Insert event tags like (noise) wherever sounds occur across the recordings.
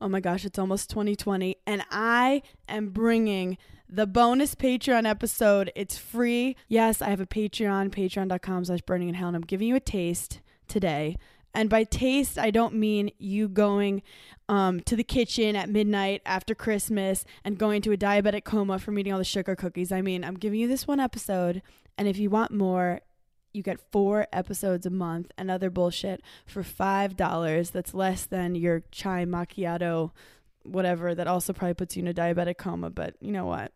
Oh my gosh, it's almost 2020, and I am bringing the bonus Patreon episode. It's free. Yes, I have a Patreon, patreon.com slash burning in hell, and I'm giving you a taste today. And by taste, I don't mean you going um, to the kitchen at midnight after Christmas and going to a diabetic coma from eating all the sugar cookies. I mean, I'm giving you this one episode, and if you want more, you get four episodes a month and other bullshit for five dollars. That's less than your chai macchiato, whatever. That also probably puts you in a diabetic coma. But you know what?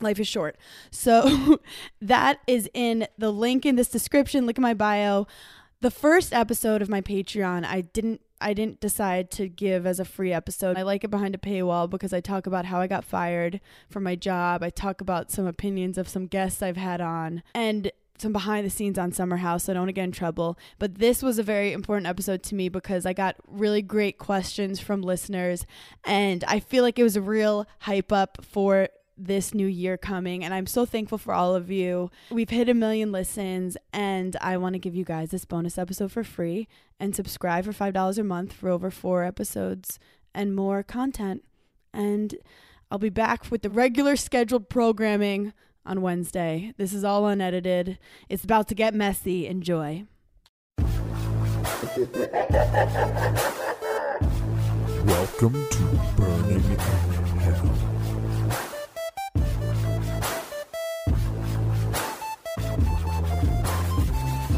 Life is short. So (laughs) that is in the link in this description. Look at my bio. The first episode of my Patreon, I didn't I didn't decide to give as a free episode. I like it behind a paywall because I talk about how I got fired from my job. I talk about some opinions of some guests I've had on. And some behind the scenes on Summer House, so I don't get in trouble. But this was a very important episode to me because I got really great questions from listeners, and I feel like it was a real hype up for this new year coming and I'm so thankful for all of you. We've hit a million listens and I want to give you guys this bonus episode for free and subscribe for $5 a month for over 4 episodes and more content. And I'll be back with the regular scheduled programming on Wednesday. This is all unedited. It's about to get messy. Enjoy. Welcome to Burning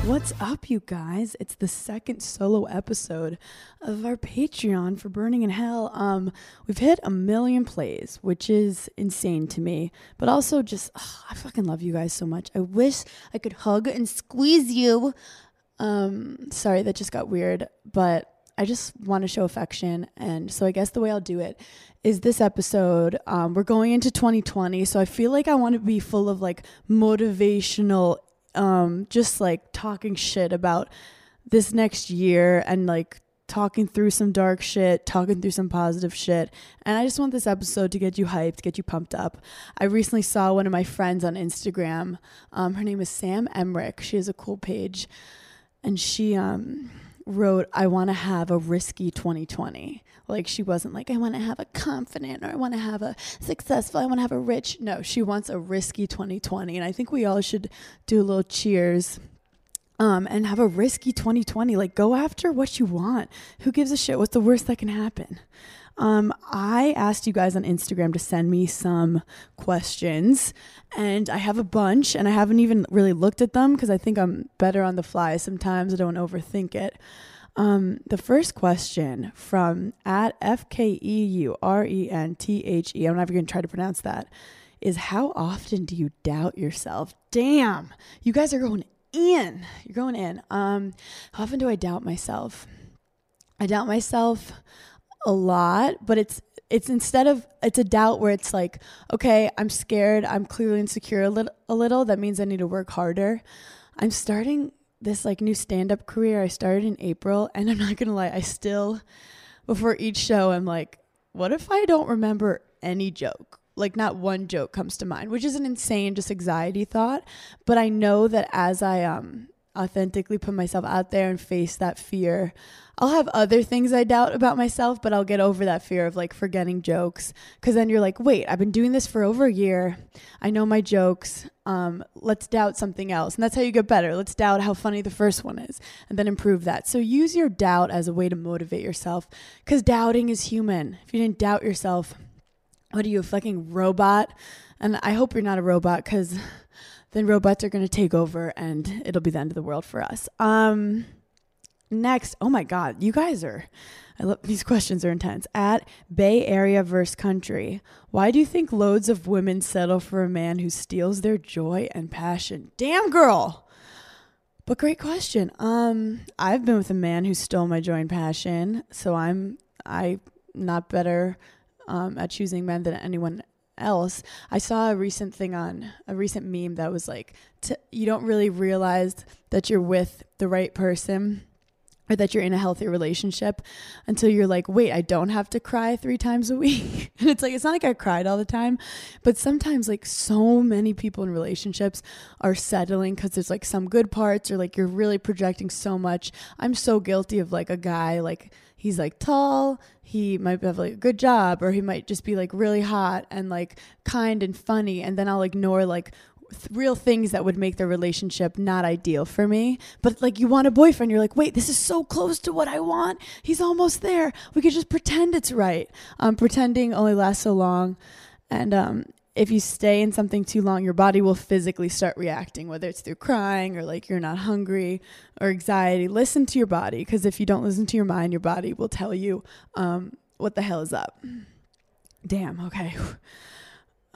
What's up, you guys? It's the second solo episode of our Patreon for Burning in Hell. Um, we've hit a million plays, which is insane to me, but also just ugh, I fucking love you guys so much. I wish I could hug and squeeze you. Um, sorry, that just got weird, but I just want to show affection, and so I guess the way I'll do it is this episode. Um, we're going into 2020, so I feel like I want to be full of like motivational um, just like talking shit about this next year and like talking through some dark shit, talking through some positive shit. And I just want this episode to get you hyped, get you pumped up. I recently saw one of my friends on Instagram. Um, her name is Sam Emmerich. She has a cool page. And she um, wrote, I want to have a risky 2020. Like she wasn't like, I want to have a confident or I want to have a successful, I want to have a rich. No, she wants a risky 2020. And I think we all should do a little cheers um, and have a risky 2020. Like go after what you want. Who gives a shit? What's the worst that can happen? Um, I asked you guys on Instagram to send me some questions, and I have a bunch, and I haven't even really looked at them because I think I'm better on the fly sometimes. I don't overthink it. Um, the first question from at F K E U R E N T H E, I'm not even going to try to pronounce that, is how often do you doubt yourself? Damn, you guys are going in. You're going in. Um, how often do I doubt myself? I doubt myself a lot, but it's it's instead of it's a doubt where it's like, okay, I'm scared, I'm clearly insecure a little a little, that means I need to work harder. I'm starting this like new stand-up career I started in April and I'm not going to lie, I still before each show I'm like, what if I don't remember any joke? Like not one joke comes to mind, which is an insane just anxiety thought, but I know that as I um authentically put myself out there and face that fear. I'll have other things I doubt about myself, but I'll get over that fear of like forgetting jokes. Cause then you're like, wait, I've been doing this for over a year. I know my jokes. Um, let's doubt something else. And that's how you get better. Let's doubt how funny the first one is and then improve that. So use your doubt as a way to motivate yourself. Cause doubting is human. If you didn't doubt yourself, what are you, a fucking robot? And I hope you're not a robot because then robots are going to take over and it'll be the end of the world for us. Um, next, oh my God, you guys are, I love these questions are intense. At Bay Area versus country, why do you think loads of women settle for a man who steals their joy and passion? Damn, girl. But great question. Um, I've been with a man who stole my joy and passion, so I'm I not better um, at choosing men than anyone else. I saw a recent thing on a recent meme that was like, t- you don't really realize that you're with the right person or that you're in a healthy relationship until you're like, wait, I don't have to cry three times a week. (laughs) and it's like, it's not like I cried all the time, but sometimes, like, so many people in relationships are settling because there's like some good parts or like you're really projecting so much. I'm so guilty of like a guy, like, he's like tall, he might have like a good job, or he might just be like really hot and like kind and funny. And then I'll ignore like th- real things that would make the relationship not ideal for me. But like you want a boyfriend, you're like, wait, this is so close to what I want. He's almost there. We could just pretend it's right. Um, pretending only lasts so long, and um, if you stay in something too long, your body will physically start reacting, whether it's through crying or like you're not hungry or anxiety. Listen to your body because if you don't listen to your mind, your body will tell you um, what the hell is up. Damn. Okay. (sighs)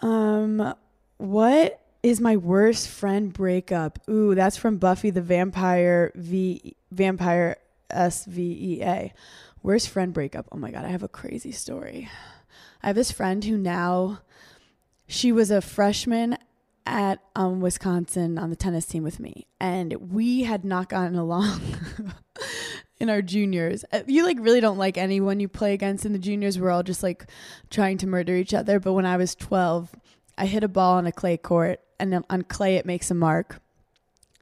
Um, what is my worst friend breakup? Ooh, that's from Buffy the Vampire V Vampire S V E A. Worst friend breakup. Oh my god, I have a crazy story. I have this friend who now she was a freshman at um, Wisconsin on the tennis team with me, and we had not gotten along (laughs) in our juniors. Uh, You like really don't like anyone you play against in the juniors. We're all just like trying to murder each other. But when I was 12, I hit a ball on a clay court, and on clay it makes a mark.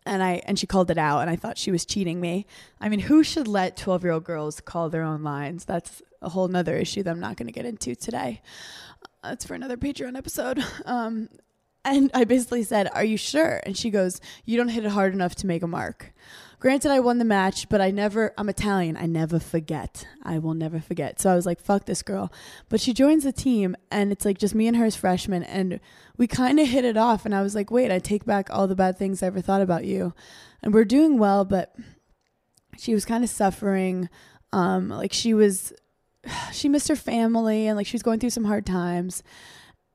And I and she called it out, and I thought she was cheating me. I mean, who should let 12 year old girls call their own lines? That's a whole nother issue that I'm not going to get into today. That's for another Patreon episode. (laughs) Um, and I basically said, Are you sure? And she goes, You don't hit it hard enough to make a mark. Granted, I won the match, but I never, I'm Italian. I never forget. I will never forget. So I was like, Fuck this girl. But she joins the team, and it's like just me and her as freshmen. And we kind of hit it off. And I was like, Wait, I take back all the bad things I ever thought about you. And we're doing well, but she was kind of suffering. Um, like she was, (sighs) she missed her family, and like she was going through some hard times.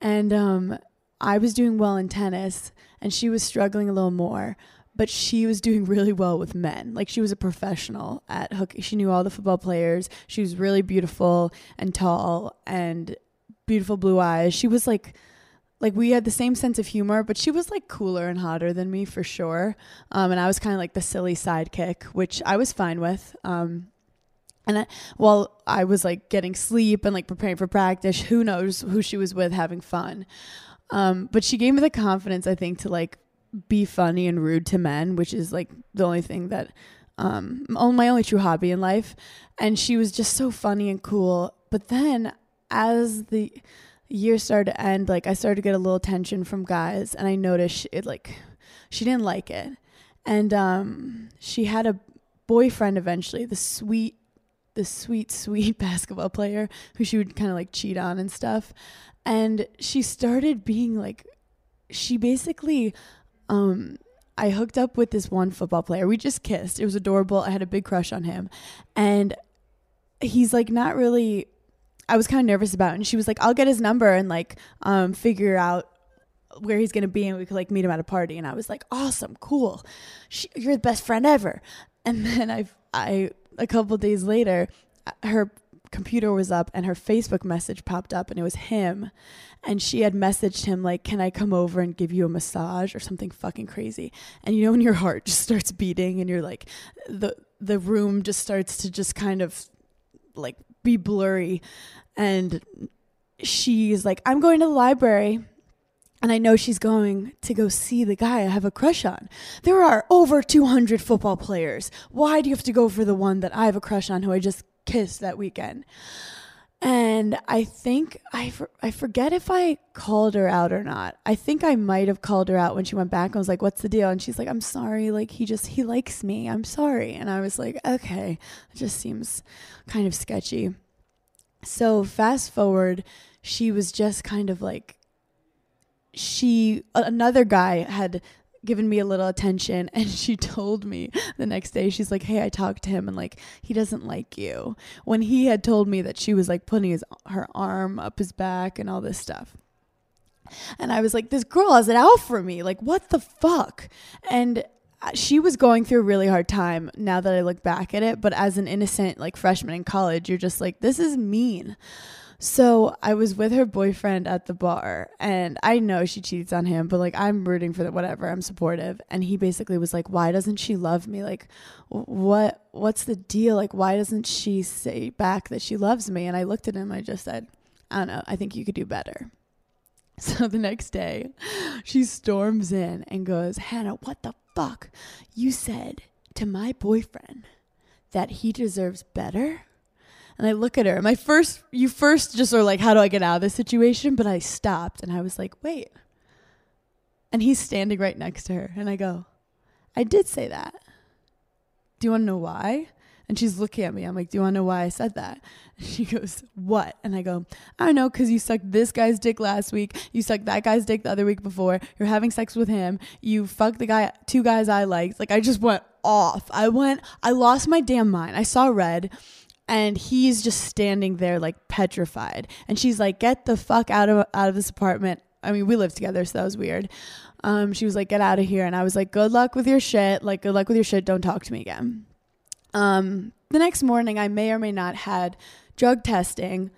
And um, I was doing well in tennis and she was struggling a little more, but she was doing (laughs) really well with men. Like she was a professional at hook. She knew all the football players. She was really beautiful and tall and beautiful blue eyes. She was like like we had the same sense of humor, but she was like cooler and hotter than me for sure. Um, and I was kind of like the silly sidekick, which I was fine with. Um, and I, while I was like getting sleep and like preparing for practice, who knows who she was with having fun. Um, but she gave me the confidence, I think, to like be funny and rude to men, which is like the only thing that, um, my only true hobby in life. And she was just so funny and cool. But then as the year started to end, like I started to get a little attention from guys, and I noticed it like she didn't like it. And um, she had a boyfriend eventually, the sweet, the sweet, sweet (laughs) basketball player who she would kind of like cheat on and stuff and she started being like she basically um I hooked up with this one football player. We just kissed. It was adorable. I had a big crush on him. And he's like not really I was kind of nervous about it. And she was like, I'll get his number and like um figure out where he's going to be and we could like meet him at a party. And I was like, awesome, cool. She, you're the best friend ever. And (laughs) then I, I, a couple days later, her computer was up and her Facebook message popped up and it was him. And she had messaged him, like, Can I come over and give you a massage or something fucking crazy? And you know, when your heart (laughs) just starts beating and you're like, the, the room just starts to just kind of like be blurry. And she's like, I'm going to the library. And I know she's going to go see the guy I have a crush on. There are over 200 football players. Why do you have to go for the one that I have a crush on who I just kissed that weekend? And I think I, I forget if I called her out or not. I think I might have called her out when she went back and was like, "What's the deal?" And she's like, "I'm sorry. Like he just he likes me. I'm sorry." And I was like, "Okay, it just seems kind of sketchy." So fast forward, she was just kind of like she another guy had given me a little attention (laughs) and she told me the next day she's like hey i talked to him and like he doesn't like you. When he had told me that she was like putting his her arm up his back and all this stuff. And i was like this girl has it out for me. Like what the fuck? And uh, she was going through a really hard time now that i look back at it but as an innocent like freshman in college you're just like this is mean So I was with her boyfriend at the bar, and I know she cheats on him, but like I'm rooting for the whatever. I'm supportive, and he basically was like, "Why doesn't she love me? Like, what what's the deal? Like, why doesn't she say back that she loves me?" And I looked at him. I just said, "I don't know. I think you could do better." (laughs) So the next day, she storms in and goes, "Hannah, what the fuck? You said to my boyfriend that he deserves better?" And I look at her. My first, you first just are like, how do I get out of this situation? But I stopped and I was like, wait. And he's standing right next to her. And I go, I did say that. Do you want to know why? And she's looking at me. I'm like, Do you want to know why I said that? And she goes, What? And I go, I don't know, because you sucked this guy's dick last week. You sucked that guy's dick the other week before. You're having sex with him. You fucked the guy, two guys I liked. Like, I just went off. I went, I lost my damn mind. I saw red and he's just standing there like petrified. And she's like get the fuck out of out of this apartment. I mean we live together so that was weird. Um, she was like get out of here. And i was like good luck with your shit. Like good luck with your shit. Don't talk to me again. Um, the next morning i may or may not had drug testing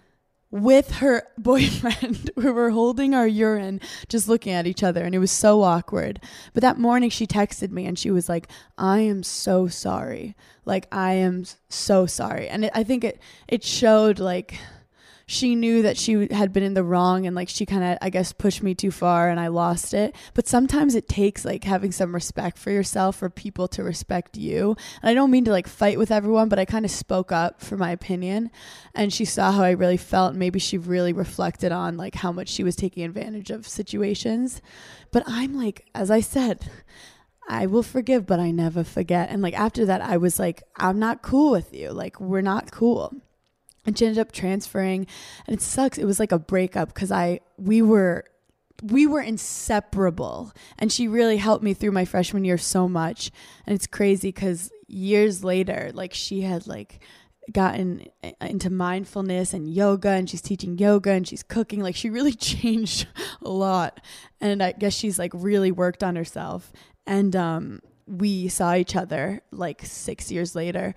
with her (laughs) boyfriend. (laughs) we were holding our urine, just looking at each other, and it was so awkward. But that morning, she texted me and she was like, I am so sorry. Like, I am so sorry. And it, I think it, it showed like, she knew that she had been in the wrong and like she kind of i guess pushed me too far and i lost it. But sometimes it takes like having some respect for yourself for people to respect you. And i don't mean to like fight with everyone but i kind of spoke up for my opinion. And she saw how i really felt. Maybe she really reflected on like how much she was taking advantage of situations. But i'm like as i said I will forgive, but I never forget. And like after that, I was like, I'm not cool with you. Like, we're not cool and she ended up transferring and it sucks it was like a breakup because i we were we were inseparable and she really helped me through my freshman year so much and it's crazy because years later like she had like gotten into mindfulness and yoga and she's teaching yoga and she's cooking like she really (laughs) changed a lot and i guess she's like really worked on herself and um we saw each other like 6 years later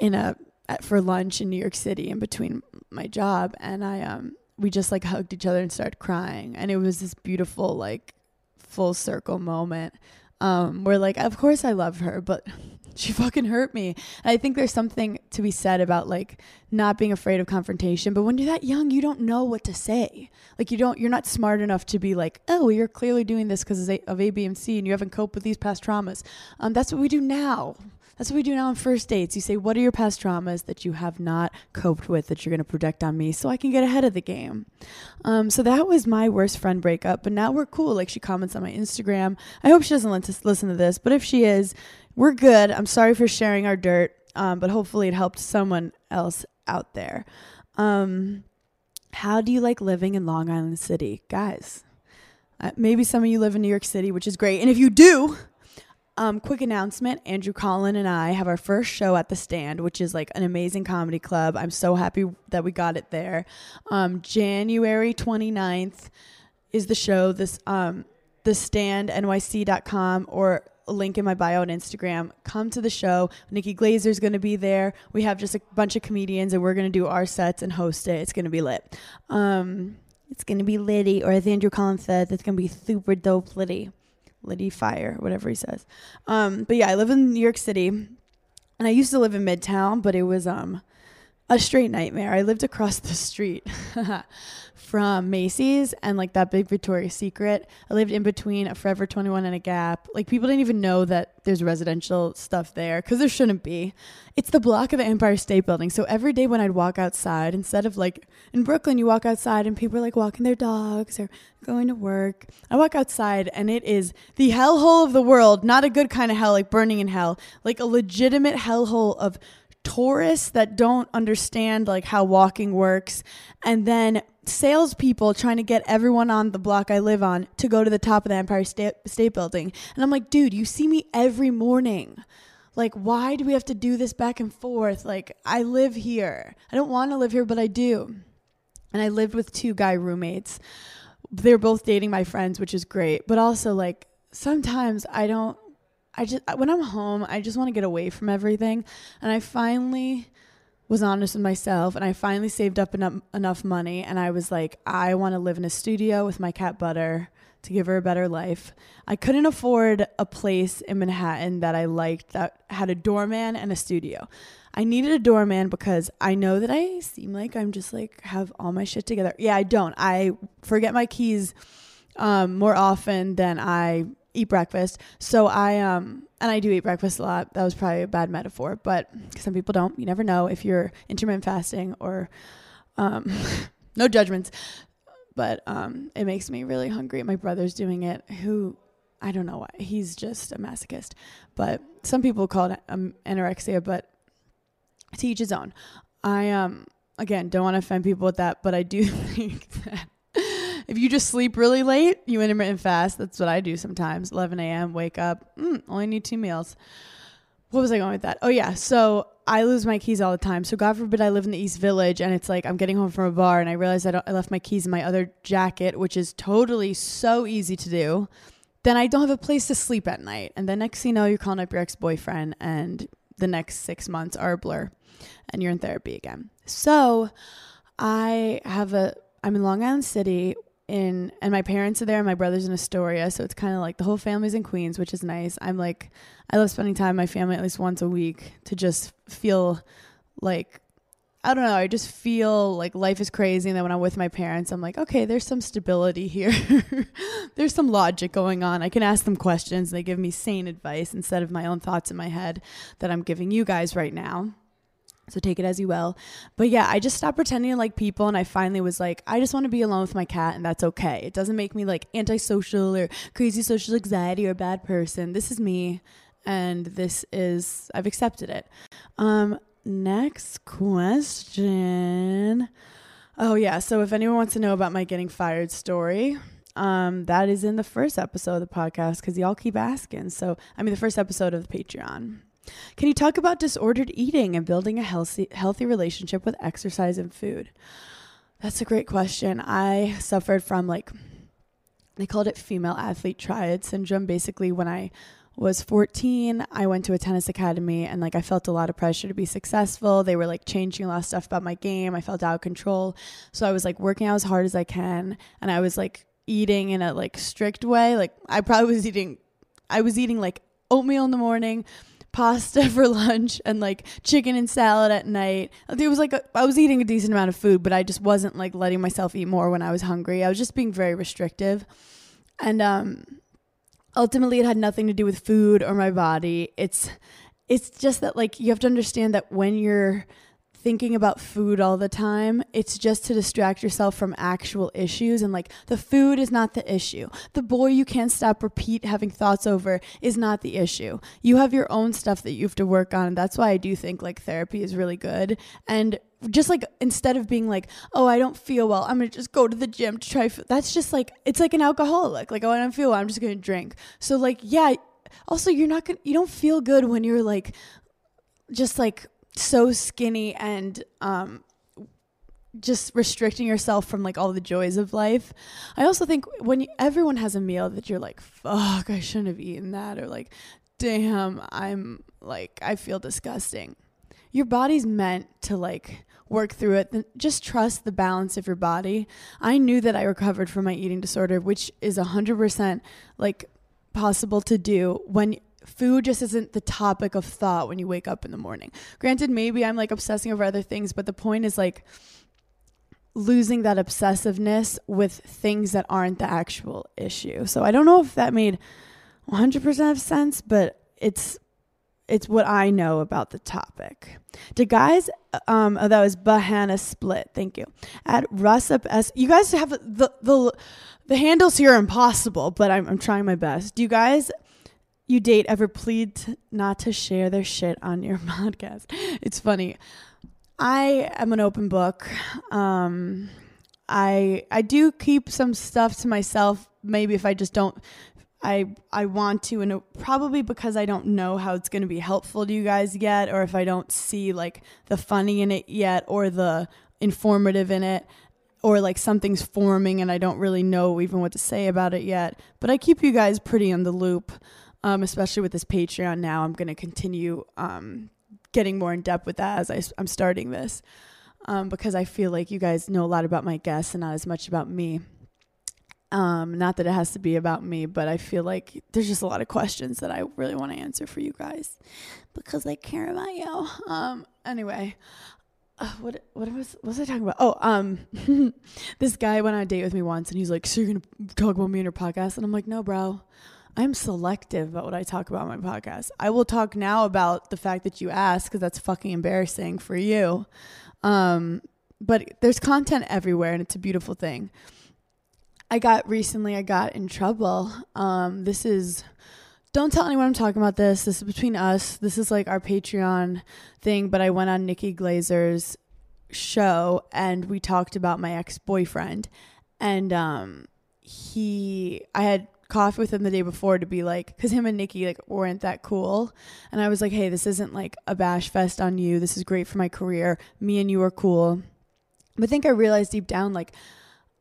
in a at, for lunch in New York City in between my job, and I um we just like hugged each other and started crying, and it was this beautiful like full circle moment um where like of course I love her, but (laughs) she fucking hurt me. And I think there's something to be said about like not being afraid of confrontation, but when you're that young, you don't know what to say. Like you don't, you're not smart enough to be like, oh, you're clearly doing this because of A, B, and and you haven't coped with these past traumas. Um, that's what we do now. That's what we do now on first dates. You say, What are your past traumas that you have not coped with that you're going to project on me so I can get ahead of the game? Um, so that was my worst friend breakup. But now we're cool. Like she comments on my Instagram. I hope she doesn't listen to this, but if she is, we're good. I'm sorry for sharing our dirt, um, but hopefully it helped someone else out there. Um, how do you like living in Long Island City? Guys, uh, maybe some of you live in New York City, which is great. And if you do, um, quick announcement Andrew Collin and I have our first show at the stand, which is like an amazing comedy club. I'm so happy that we got it there. Um, January 29th is the show. This, um, the stand, nyc.com or link in my bio on Instagram. Come to the show. Nikki Glazer's going to be there. We have just a bunch of comedians and we're going to do our sets and host it. It's going to be lit. Um, it's going to be litty, or as Andrew Collins said, it's going to be super dope litty. Liddy Fire, whatever he says. Um, but yeah, I live in New York City, and I used to live in Midtown, but it was um a straight nightmare. I lived across the street (laughs) from Macy's and like that big Victoria's Secret. I lived in between a Forever 21 and a Gap. Like people didn't even know that there's residential stuff there because there shouldn't be. It's the block of the Empire State Building. So every day when I'd walk outside, instead of like in Brooklyn, you walk outside and people are like walking their dogs or going to work. I walk outside and it is the hellhole of the world. Not a good kind of hell, like burning in hell, like a legitimate hellhole of tourists that don't understand like how walking works and then salespeople trying to get everyone on the block I live on to go to the top of the Empire State, State Building. And I'm like, dude, you see me every morning. Like, why do we have to do this back and forth? Like, I live here. I don't want to live here, but I do. And I lived with two guy roommates. They're both dating my friends, which is great. But also, like, sometimes I don't I just when I'm home, I just want to get away from everything. And I finally was honest with myself and I finally saved up enough, enough money and I was like, I want to live in a studio with my cat Butter to give her a better life. I couldn't afford a place in Manhattan that I liked that had a doorman and a studio. I needed a doorman because I know that I seem like I'm just like have all my shit together. Yeah, I don't. I forget my keys um, more often than I eat breakfast. So I um and I do eat breakfast a lot. That was probably a bad metaphor, but some people don't. You never know if you're intermittent fasting or um (laughs) no judgments. But um it makes me really hungry. My brother's doing it who I don't know why. He's just a masochist. But some people call it um, anorexia, but to each his own. I um again don't want to offend people with that, but I do (laughs) think that if you just sleep really late, you intermittent fast. That's what I do sometimes. 11 a.m. Wake up. Mm, only need two meals. What was I going with that? Oh yeah. So I lose my keys all the time. So God forbid I live in the East Village and it's like I'm getting home from a bar and I realize I, I left my keys in my other jacket, which is totally so easy to do. Then I don't have a place to sleep at night. And then next thing you know, you're calling up your ex boyfriend and the next six months are a blur and you're in therapy again. So I have a I'm in Long Island City in and my parents are there and my brother's in Astoria, so it's kind of like the whole family's in Queens, which is nice. I'm like I love spending time with my family at least once a week to just feel like I don't know, I just feel like life is crazy and then when I'm with my parents, I'm like, okay, there's some stability here. (laughs) there's some logic going on. I can ask them questions, they give me sane advice instead of my own thoughts in my head that I'm giving you guys right now. So take it as you will. But yeah, I just stopped pretending to like people and I finally was like, I just want to be alone with my cat and that's okay. It doesn't make me like antisocial or crazy social anxiety or bad person. This is me and this is I've accepted it. Um next question. Oh yeah, so if anyone wants to know about my getting fired story, um, that is in the first episode of the podcast because y'all keep asking. So, I mean, the first episode of the Patreon. Can you talk about disordered eating and building a healthy healthy relationship with exercise and food? That's a great question. I suffered from like they called it female athlete triad syndrome. Basically when I was 14 i went to a tennis academy and like i felt a lot of pressure to be successful. They were like changing a lot of stuff about my game. I felt out of control. So i was like working out as hard as i can and i was like eating in a like strict way. Like i probably was eating i was eating like oatmeal in the morning pasta (laughs) for lunch and like chicken and salad at night. It was like a, I was eating a decent amount of food, but I just wasn't like letting myself eat more when I was hungry. I was just being very restrictive. And um ultimately it had nothing to do with food or my body. It's it's just that like you have to understand that when you're thinking about food all the time, it's just to distract yourself from actual issues. And like the food is not the issue. The boy you can't stop repeat having thoughts over is not the issue. You have your own stuff that you have to work on. That's why I do think like therapy is really good. And just like instead of being like, oh, I don't feel well, I'm gonna just go to the gym to try. F-. That's just like it's like an alcoholic. Like, oh, I don't feel well, I'm just gonna drink. So like, yeah. Also, you're not gonna you don't feel good when you're like just like so skinny and um, just restricting yourself from like all the joys of life. I also think when you, everyone has a meal that you're like, fuck, I shouldn't have eaten that, or like, damn, I'm like, I feel disgusting. Your body's meant to like work through it. Just trust the balance of your body. I knew that I recovered from my eating disorder, which is 100% like possible to do when food just isn't the topic of thought when you wake up in the morning. Granted, maybe I'm like obsessing over other things, but the point is like losing that obsessiveness with things that aren't the actual issue. So I don't know if that made 100% of sense, but it's it's what I know about the topic. Do guys, um, oh, that was Bahana Split. Thank you. At Russup S, you guys have the the the handles here are impossible, but I'm I'm trying my best. Do you guys you date ever plead to not to share their shit on your (laughs) podcast. It's funny. I am an open book. Um, I I do keep some stuff to myself. Maybe if I just don't, I I want to, and probably because I don't know how it's going to be helpful to you guys yet, or if I don't see like the funny in it yet, or the informative in it, or like something's forming and I don't really know even what to say about it yet. But I keep you guys pretty on the loop um, especially with this Patreon now. I'm going to continue um, getting more in depth with that as I, am starting this um, because I feel like you guys know a lot about my guests and not as much about me. Um, not that it has to be about me, but I feel like there's just a lot of questions that I really want to answer for you guys because I care about you. Um, anyway, uh, what what was what was I talking about? Oh, um, (laughs) this guy went on a date with me once, and he's like, "So you're gonna talk about me in your podcast?" And I'm like, "No, bro." I'm selective about what I talk about on my podcast. I will talk now about the fact that you asked because that's fucking embarrassing for you. Um, but there's content everywhere, and it's a beautiful thing. I got recently, I got in trouble. Um, this is, don't tell anyone I'm talking about this. This is between us. This is like our Patreon thing, but I went on Nikki Glazer's show and we talked about my ex boyfriend. And um, he, I had coffee with him the day before to be like, because him and Nikki like weren't that cool, and I was like, hey, this isn't like a bash fest on you. This is great for my career. Me and you are cool. But I think I realized deep down like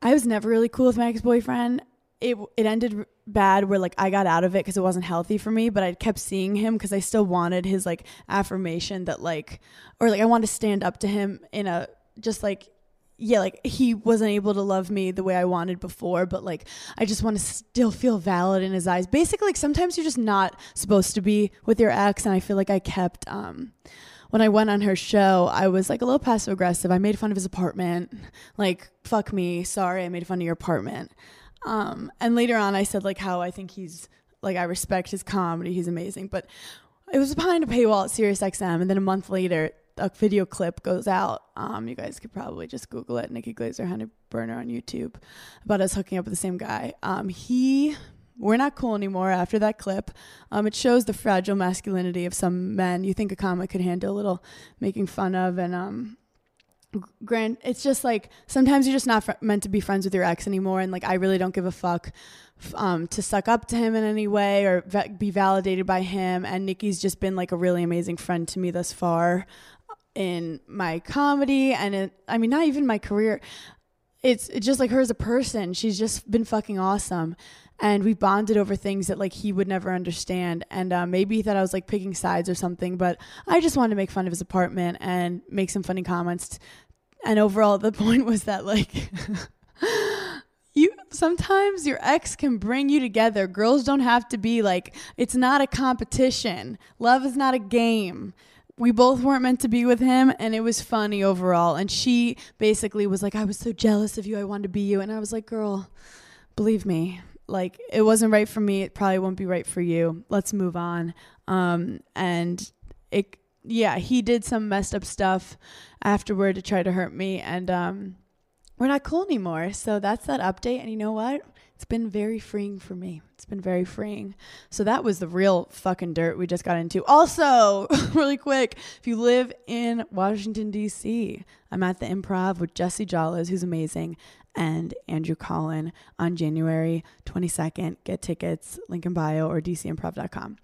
I was never really cool with my ex boyfriend. It it ended bad where like I got out of it because it wasn't healthy for me, but I kept seeing him because I still wanted his like affirmation that like or like I wanted to stand up to him in a just like yeah, like he wasn't able to love me the way I wanted before, but like I just want to still feel valid in his eyes. Basically, like sometimes you're just not supposed to be with your ex, and I feel like I kept um when I went on her show, I was like a little passive aggressive. I made fun of his apartment. Like, fuck me. Sorry, I made fun of your apartment. Um, and later on, I said like how I think he's like I respect his comedy. He's amazing. But it was behind a paywall at SiriusXM, and then a month later, a video clip goes out. Um, you guys could probably just Google it, Nikki Glazer, Hannah Berner on YouTube, about us hooking up with the same guy. Um, he we're not cool anymore after that clip. Um, it shows the fragile masculinity of some men. You think a comic could handle a little making fun of, and um, grant it's just like sometimes you're just not fr- meant to be friends with your ex anymore, and like I really don't give a fuck. Um, to suck up to him in any way or va- be validated by him. And Nikki's just been like a really amazing friend to me thus far in my comedy and it, I mean, not even my career. It's, it's just like her as a person. She's just been fucking awesome. And we bonded over things that like he would never understand. And uh, maybe he thought i was like picking sides or something but i just wanted to make fun of his apartment and make some funny comments. And overall the (laughs) point was that like (laughs) you sometimes your ex can bring you together. Girls don't have to be like it's not a competition. Love is not a game we both weren't meant to be with him and it was funny overall. And she basically was like i was so jealous of you. I wanted to be you. And i was like girl believe me like it wasn't right for me. It probably won't be right for you. Let's move on. Um and it yeah he did some messed up stuff afterward to try to hurt me. And um we're not cool anymore so that's that update and you know what it's been very freeing for me it's been very freeing so that was the real fucking dirt we just got into also (laughs) really quick if you live in washington d.c i'm at the improv with jesse jolles who's amazing and Andrew Collin on January 22nd. Get tickets, link in bio or dcimprov.com.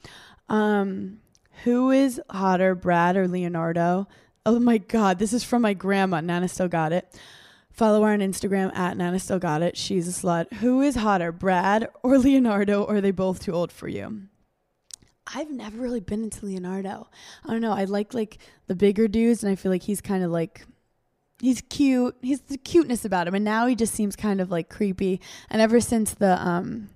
Um, who is hotter, Brad or Leonardo? Oh my God, this is from my grandma. Nana still got it. Follow her on Instagram at Nana still got it. She's a slut. Who is hotter, Brad or Leonardo? Or are they both too old for you? I've never really been into Leonardo. I don't know. I like like the bigger dudes, and I feel like he's kind of like he's cute. He's the cuteness about him, and now he just seems kind of like creepy. And ever since the um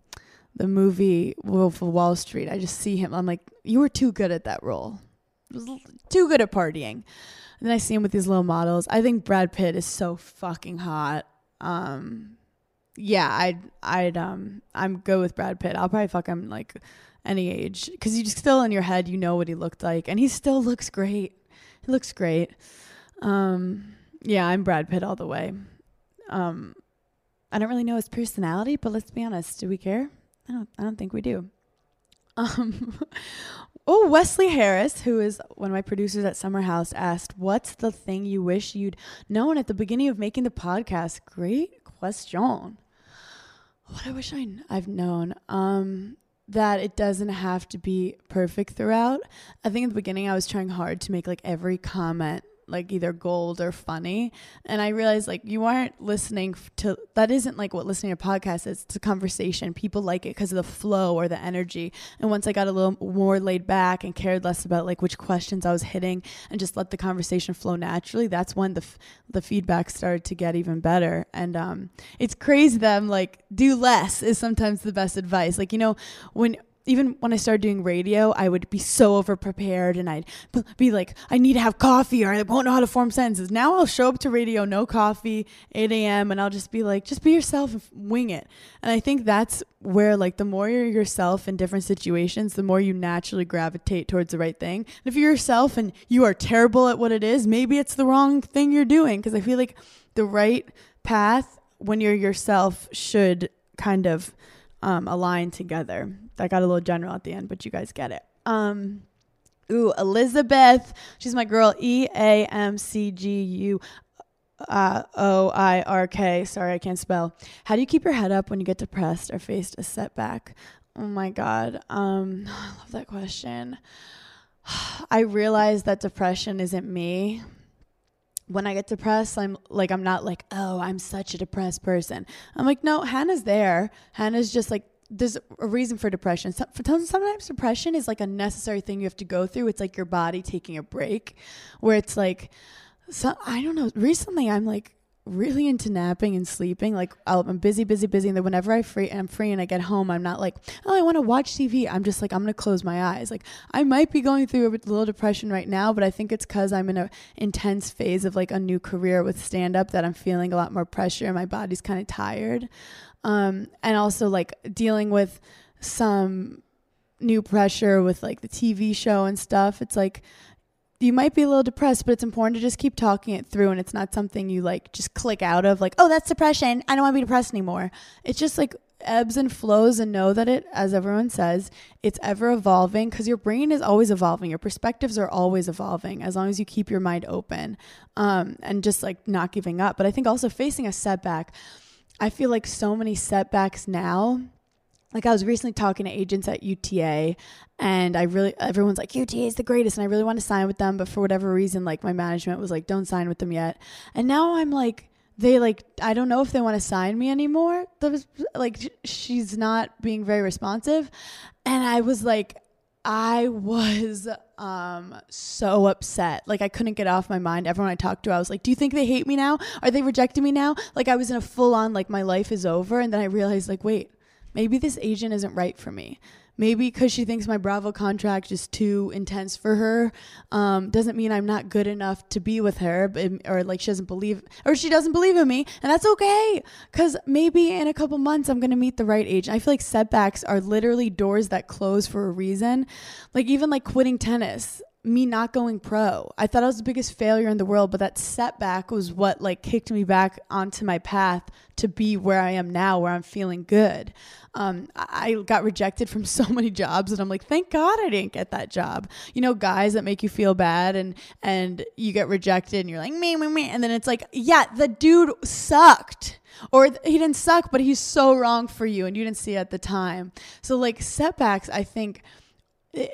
the movie Wolf of Wall Street, I just see him. I'm like, you were too good at that role. Too good at partying. And then I see him with these little models. I think Brad Pitt is so fucking hot. Um, yeah, I'd I'd um I'm good with Brad Pitt. I'll probably fuck him like any age because you just still in your head you know what he looked like, and he still looks great. He looks great. Um, yeah, I'm Brad Pitt all the way. Um, I don't really know his personality, but let's be honest. Do we care? I don't. I don't think we do. (laughs) Um, oh, Wesley Harris, who is one of my producers at Summer House, asked, "What's the thing you wish you'd known at the beginning of making the podcast?" Great question. What I wish I I've known. Um, that it doesn't have to be perfect throughout. I think in the beginning I was trying hard to make like every comment like either gold or funny. And I realized like you aren't listening to that isn't like what listening to podcasts is. It's a conversation. People like it because of the flow or the energy. And once I got a little more laid back and cared less about like which questions I was hitting and just let the conversation flow naturally, that's when the f- the feedback started to get even better. And um, it's crazy that I'm like do less is sometimes the best advice. Like you know when even when I started doing radio, I would be so overprepared and I'd be like, I need to have coffee or I won't know how to form sentences. Now I'll show up to radio, no coffee, 8 a.m., and I'll just be like, just be yourself and wing it. And I think that's where, like, the more you're yourself in different situations, the more you naturally gravitate towards the right thing. And if you're yourself and you are terrible at what it is, maybe it's the wrong thing you're doing. Because I feel like the right path when you're yourself should kind of um, align together. That got a little general at the end, but you guys get it. Um, ooh, Elizabeth. She's my girl. E A M C G U uh, O I R K. Sorry, I can't spell. How do you keep your head up when you get depressed or faced a setback? Oh my God. Um, (sighs) I love that question. (sighs) I realize that depression isn't me. When I get depressed, I'm like, I'm not like, oh, I'm such a depressed person. I'm like, no, Hannah's there. Hannah's just like there's a reason for depression. Sometimes depression is like a necessary thing you have to go through. It's like your body taking a break, where it's like, so I don't know. Recently, I'm like really into napping and sleeping. Like i am busy, busy, busy, and then whenever I free, I'm free and I get home, I'm not like, oh, I want to watch TV. I'm just like, I'm gonna close my eyes. Like I might be going through a little depression right now, but I think it's because I'm in a intense phase of like a new career with stand up that I'm feeling a lot more pressure and my body's kind of tired um, and also like dealing with some new pressure with like the TV show and stuff. It's like you might be a little depressed, but it's important to just keep talking it through and it's not something you like just click out of like, oh, that's depression. I don't want to be depressed anymore. It's just like ebbs and flows and know that it, as everyone says, it's ever evolving because your brain is always evolving. Your perspectives are always evolving as long as you keep your mind open um, and just like not giving up. But I think also facing a setback I feel like so many setbacks now. Like I was recently talking to agents at UTA and I really everyone's like UTA is the greatest and I really want to sign with them but for whatever reason like my management was like don't sign with them yet. And now I'm like they like I don't know if they want to sign me anymore. Like she's not being very responsive and I was like I was um so upset. Like I couldn't get off my mind. Everyone I talked to, I was like, "Do you think they hate me now? Are they rejecting me now?" Like I was in a full on like my life is over and then I realized like, "Wait, maybe this agent isn't right for me." maybe because she thinks my Bravo contract is too intense for her, um, doesn't mean I'm not good enough to be with her, but, or like she doesn't believe, or she doesn't believe in me, and that's okay. Because maybe in a couple months I'm gonna meet the right agent. I feel like setbacks are literally doors that close for a reason. Like even like quitting tennis me not going pro. I thought I was the biggest failure in the world, but that setback was what like kicked me back onto my path to be where I am now, where I'm feeling good. Um, I got rejected from (laughs) so many jobs, and I'm like, thank God I didn't get that job. You know, guys that make you feel bad, and and you get rejected, and you're like, me, me, me, and then it's like, yeah, the dude sucked or he didn't suck, but he's so wrong for you and you didn't see it at the time. So like setbacks, I think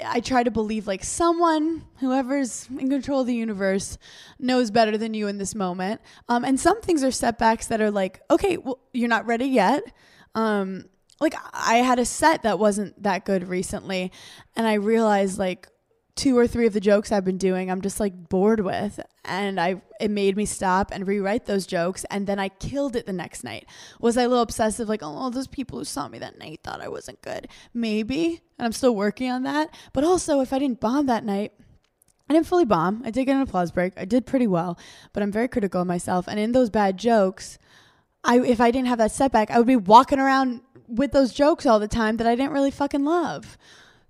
I try to believe like someone, whoever's in control of the universe, knows better than you in this moment. Um, and some things are setbacks that are like, okay, well, you're not ready yet. Um, like I had a set that wasn't that good recently, and I realized like, two or three of the jokes I've been doing, I'm just like bored with. And I it made me stop and rewrite those jokes and then I killed it the next night. Was I a little obsessive like, oh, those people who saw me that night thought I wasn't good? Maybe. And I'm still working on that. But also if I didn't bomb that night, I didn't fully bomb. I did get an applause break. I did pretty well, but I'm very critical of myself. And in those bad jokes, I if I didn't have that setback, I would be walking around with those jokes all the time that I didn't really fucking love.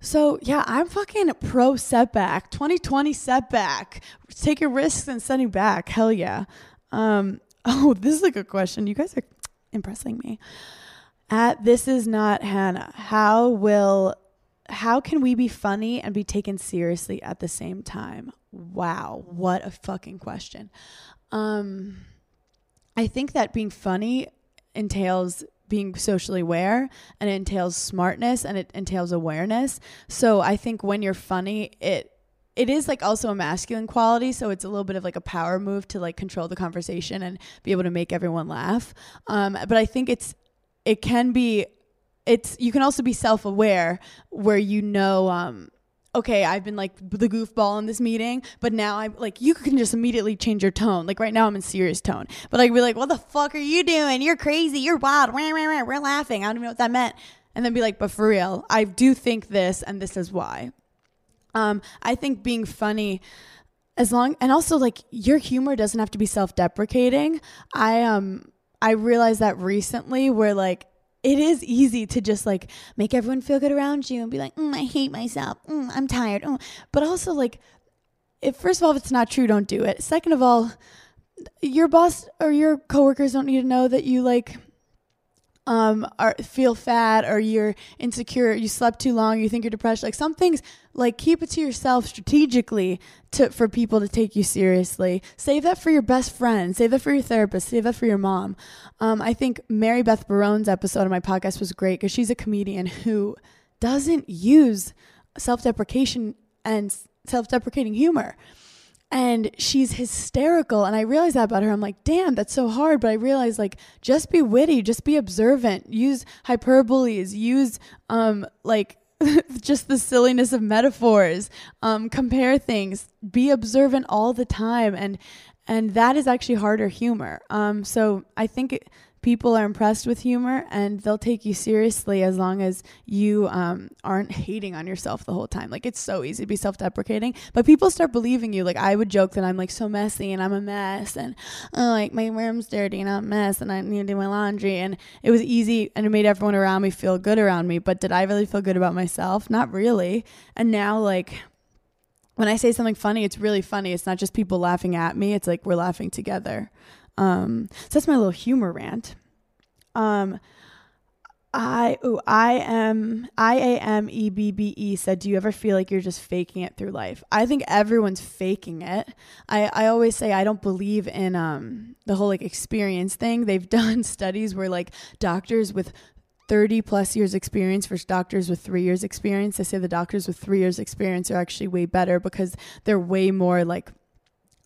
So yeah, I'm fucking pro setback. 2020 setback. Taking risks and setting back. Hell yeah. Um, (laughs) oh, this is a good question. You guys are impressing me. At this is not Hannah. How will how can we be funny and be taken seriously at the same time? Wow, what a fucking question. Um I think that being funny entails being socially aware and it entails smartness and it entails awareness. So I think when you're funny, it it is like also a masculine quality, so it's a little bit of like a power move to like control the conversation and be able to make everyone laugh. Um, but I think it's it can be it's you can also be self-aware where you know um okay i've been like the goofball in this meeting but now i'm like you can just immediately change your tone. Like right now i'm in serious tone. But like be like what the fuck are you doing? You're crazy. You're wild. We're laughing. I don't even know what that meant. And then be like but for real i do think this and this is why. Um i think being funny as long and also like your humor doesn't have to be self-deprecating. I um i realized that recently where like it is easy to just like make everyone feel good around you and be like, mm, I hate myself. Mm, I'm tired. Mm. But also, like, if first of all, if it's not true, don't do it. Second of all, your boss or your coworkers don't need to know that you like um are feel fat or you're insecure you slept too long you think you're depressed like some things like keep it to yourself strategically to for people to take you seriously. Save that for your best friend save that for your therapist save that for your mom. Um, i think mary beth barone's episode of my podcast was great because she's a comedian who doesn't use self-deprecation and self-deprecating humor and she's hysterical and i realize that about her. I'm like damn that's so hard. But i realize like just be witty just be observant use hyperboles use um like (laughs) just the silliness of metaphors um compare things be observant all the time and and that is actually harder humor. Um so i think it, people are impressed with humor and they'll take you seriously as long as you um, aren't hating on yourself the whole time. Like it's so easy to be self deprecating, but people start believing you. Like I would joke that I'm like so messy and I'm a mess and oh, like my room's dirty and I'm a mess and I need to do my laundry. And it was easy and it made everyone around me feel good around me. But did I really feel good about myself? Not really. And now, like, when I say something funny, it's really funny. It's not just people laughing at me, it's like we're laughing together. Um, so that's my little humor rant. Um, I ooh, I am I A M E B B E said, Do you ever feel like you're just faking it through life? I think everyone's faking it. I, I always say I don't believe in um the whole like experience thing. (laughs) They've done studies where like doctors with 30 plus years experience versus doctors with three years experience. They say the doctors with three years experience are actually way better because they're way more like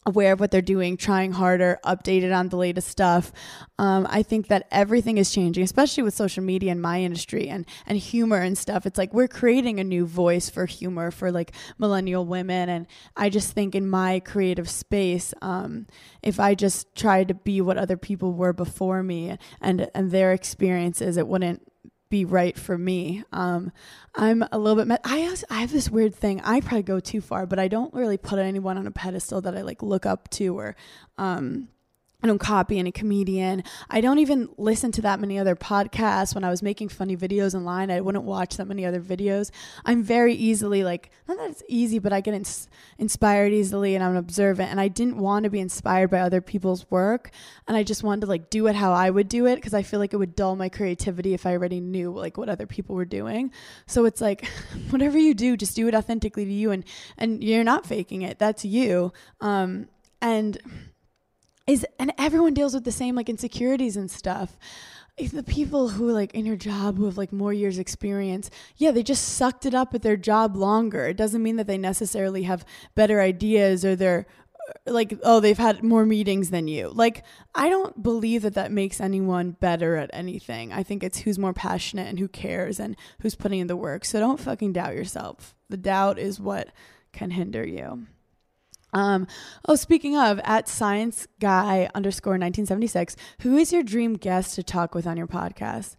aware of what they're doing, trying harder, updated on the latest stuff. Um, I think that everything is changing, especially with social media in my industry and and humor and stuff. It's like we're creating a new voice for humor for like millennial women, and I just think in my creative space, um, if I just tried to be what other people were before me and and their experiences, it wouldn't be right for me. Um, I'm a little bit. I I have this weird thing. I probably go too far, but I don't really put anyone on a pedestal that I like look up to or um, I don't copy any comedian. I don't even listen to that many other podcasts. When I was making funny videos online, I wouldn't watch that many other videos. I'm very easily like, not that it's easy, but I get ins- inspired easily and I'm observant. And I didn't want to be inspired by other people's work. And I just wanted to like do it how I would do it because I feel like it would dull my creativity if I already knew like what other people were doing. So it's like, (laughs) whatever you do, just do it authentically to you. And, and you're not faking it. That's you. Um, and, is and everyone deals with the same like insecurities and stuff. If the people who like in your job who have like more years experience yeah they just sucked it up at their job longer. It doesn't mean that they necessarily have better ideas or they're uh, like oh they've had more meetings than you. Like i don't believe that that makes anyone better at anything. I think it's who's more passionate and who cares and who's putting in the work. So don't fucking doubt yourself. The doubt is what can hinder you um, oh, speaking of, at science guy underscore 1976, who is your dream guest to talk with on your podcast?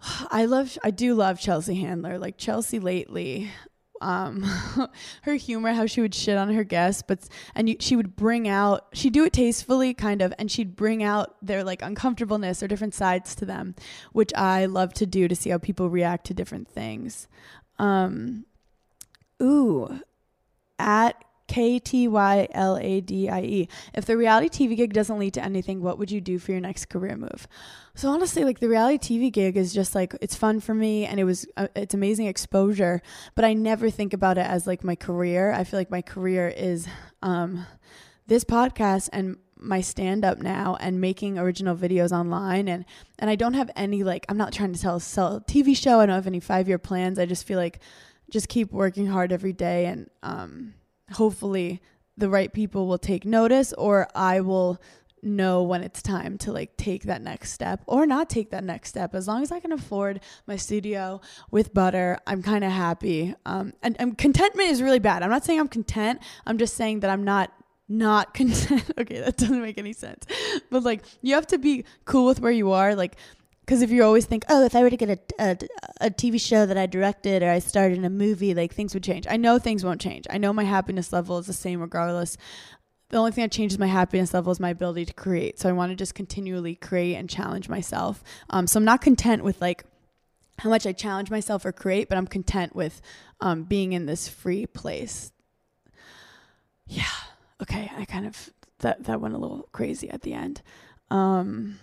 (sighs) I love, I do love Chelsea Handler. Like Chelsea lately, um, (laughs) her humor, how she would shit on her guests, but and you, she would bring out, she'd do it tastefully, kind of, and she'd bring out their like uncomfortableness or different sides to them, which I love to do to see how people react to different things. Um, ooh, at K T Y L A D I E. If the reality TV gig doesn't lead to anything, what would you do for your next career move? So honestly, like the reality TV gig is just like it's fun for me and it was uh, it's amazing exposure, but I never think about it as like my career. I feel like my career is um this podcast and my stand up now and making original videos online and and I don't have any like I'm not trying to tell sell a TV show. I don't have any 5-year plans. I just feel like just keep working hard every day and um hopefully the right people will take notice or I will know when it's time to like take that next step or not take that next step. As long as i can afford my studio with butter i'm kind of happy. Um, and, and contentment is really bad. I'm not saying i'm content. I'm just saying that i'm not not (laughs) content. Okay that doesn't make any sense. But like you have to be cool with where you are. Like because if you always think oh if i were to get a, a, a tv show that i directed or i starred in a movie like things would change i know things won't change i know my happiness level is the same regardless the only thing that changes my happiness level is my ability to create. So I want to just continually create and challenge myself. Um, so I'm not content with like how much I challenge myself or create, but I'm content with um, being in this free place. Yeah. Okay. I kind of that that went a little crazy at the end. Um,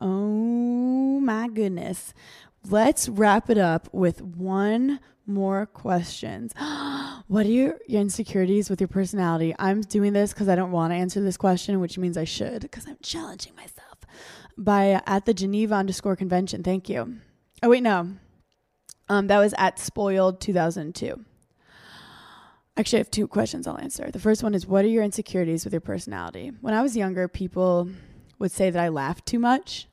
oh my goodness. Let's wrap it up with one more questions. (gasps) what are your, your insecurities with your personality? I'm doing this because I don't want to answer this question, which means I should because I'm challenging myself. By at the Geneva underscore convention. Thank you. Oh wait, no. Um, that was at Spoiled 2002. Actually, I have two questions I'll answer. The first one is What are your insecurities with your personality? When I was younger, people would say that I laughed too much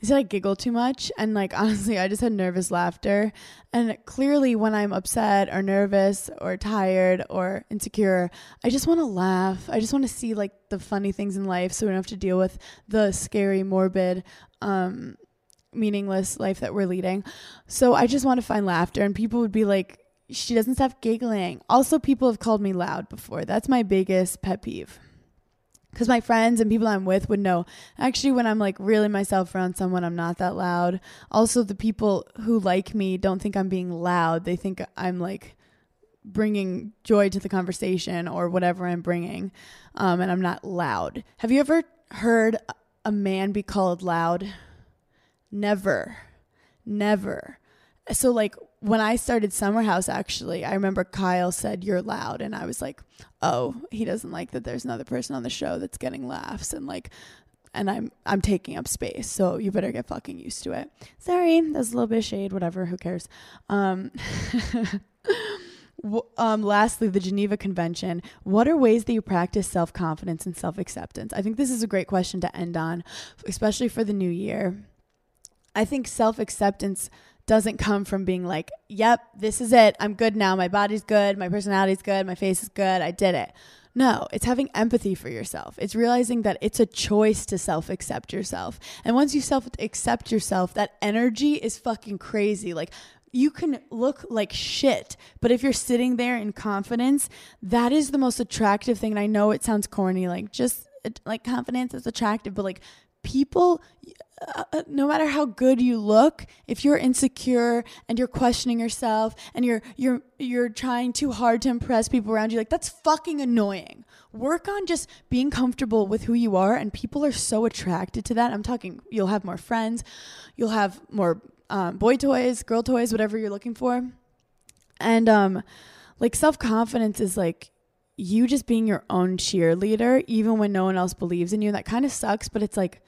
they said I giggle too much. And like, (laughs) honestly, I just had nervous laughter. And clearly, when I'm upset or nervous or tired or insecure, I just want to laugh. I just want to see like the funny things in life so we don't have to deal with the scary, morbid, um, meaningless life that we're leading. So I just want to find laughter. And people would be like, she doesn't stop giggling. Also, people have called me loud before. That's my biggest pet peeve because my friends and people I'm with would know. Actually, when I'm like really myself around someone, I'm not that loud. Also, the people who like me don't think I'm being loud. They think I'm like bringing joy to the conversation or whatever I'm bringing, um, and I'm not loud. Have you ever heard a man be called loud? Never, never. So like when I started Summer House, actually, I remember Kyle said, You're loud. And I was like, Oh, he doesn't like that there's another person on the show that's getting laughs. And like, and I'm I'm taking up space, so you better get fucking used to it. Sorry, that's a little bit of shade, whatever, who cares? Um, (laughs) um, lastly, the Geneva Convention. What are ways that you practice self confidence and self acceptance? I think this is a great question to end on, especially for the new year. I think self acceptance doesn't come from being like, yep, this is it. I'm good now. My body's good. My personality's good. My face is good. I did it. No, it's having empathy for yourself. It's realizing that it's a choice to self accept yourself. And once you self accept yourself, that energy is fucking crazy. Like, you can look like shit, but if you're sitting there in confidence, that is the most attractive thing. And I know it sounds corny, like just like confidence is attractive, but like people uh, uh, no matter how good you look if you're insecure and you're questioning yourself and you're you're you're trying too hard to impress people around you like that's fucking annoying. Work on just being comfortable with who you are and people are so attracted to that. I'm talking you'll have more friends you'll have more um, boy toys girl toys whatever you're looking for. And um like self-confidence is like you just being your own cheerleader even when no one else believes in you that kind of sucks but it's like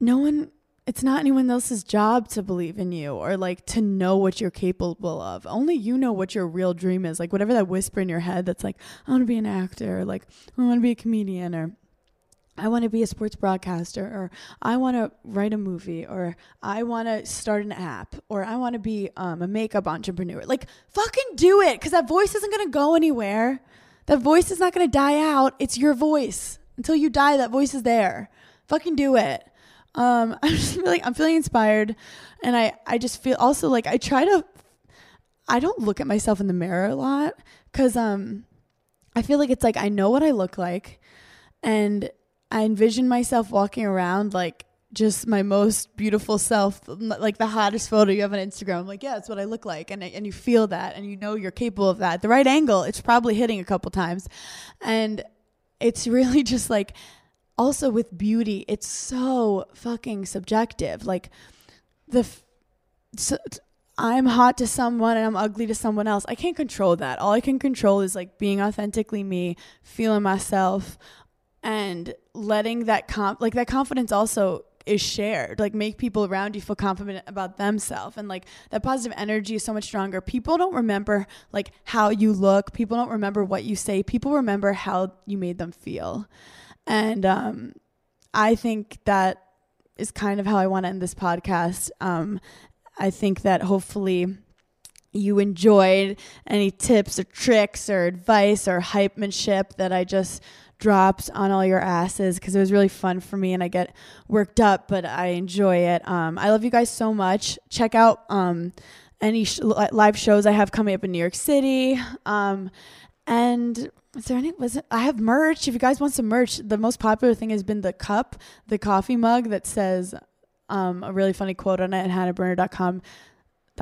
no one it's not anyone else's job to believe in you or like to know what you're capable of. Only you know what your real dream is. Like whatever that whisper in your head that's like, I want to be an actor, or like I want to be a comedian, or I want to be a sports broadcaster, or I want to write a movie, or I want to start an app, or I want to be um, a makeup entrepreneur. Like fucking do it, because that voice isn't gonna go anywhere. That voice is not gonna die out. It's your voice until you die. That voice is there. Fucking do it. Um, (laughs) I'm just feeling I'm feeling inspired, and I I just feel also like I try to. I don't look at myself in the mirror a lot because um, I feel like it's like I know what I look like, and I envision myself walking around like just my most beautiful self, like the hottest photo you have on Instagram. I'm like, yeah, that's what I look like, and and you feel that, and you know you're capable of that. The right angle, it's probably hitting a couple times, and it's really (laughs) just like also with beauty, it's so fucking subjective. Like the f- so, I'm hot to someone and I'm ugly to someone else. I can't control that. All I can control is like being authentically me, feeling myself and letting that comp like that confidence also is shared. Like make people around you feel confident about themselves and like that positive energy is so much stronger. People don't remember like how you look. People don't remember what you say. People remember how you made them feel. And um I think that is kind of how I want to end this podcast. Um I think that hopefully you enjoyed any tips or tricks or advice or hypemanship that I just dropped on all your asses because it was really fun for me and I get worked up, but I enjoy it. Um, I love you guys so much. Check out um, any sh- live shows I have coming up in New York City. Um, and is there any was it, I have merch. If you guys want some merch, the most popular thing has been the cup, the coffee mug that says um, a really funny quote on it at hannahberner.com dot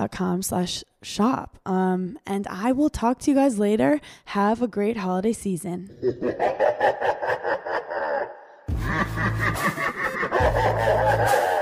com slash shop. Um, and I will talk to you guys later. Have a great holiday season. (laughs)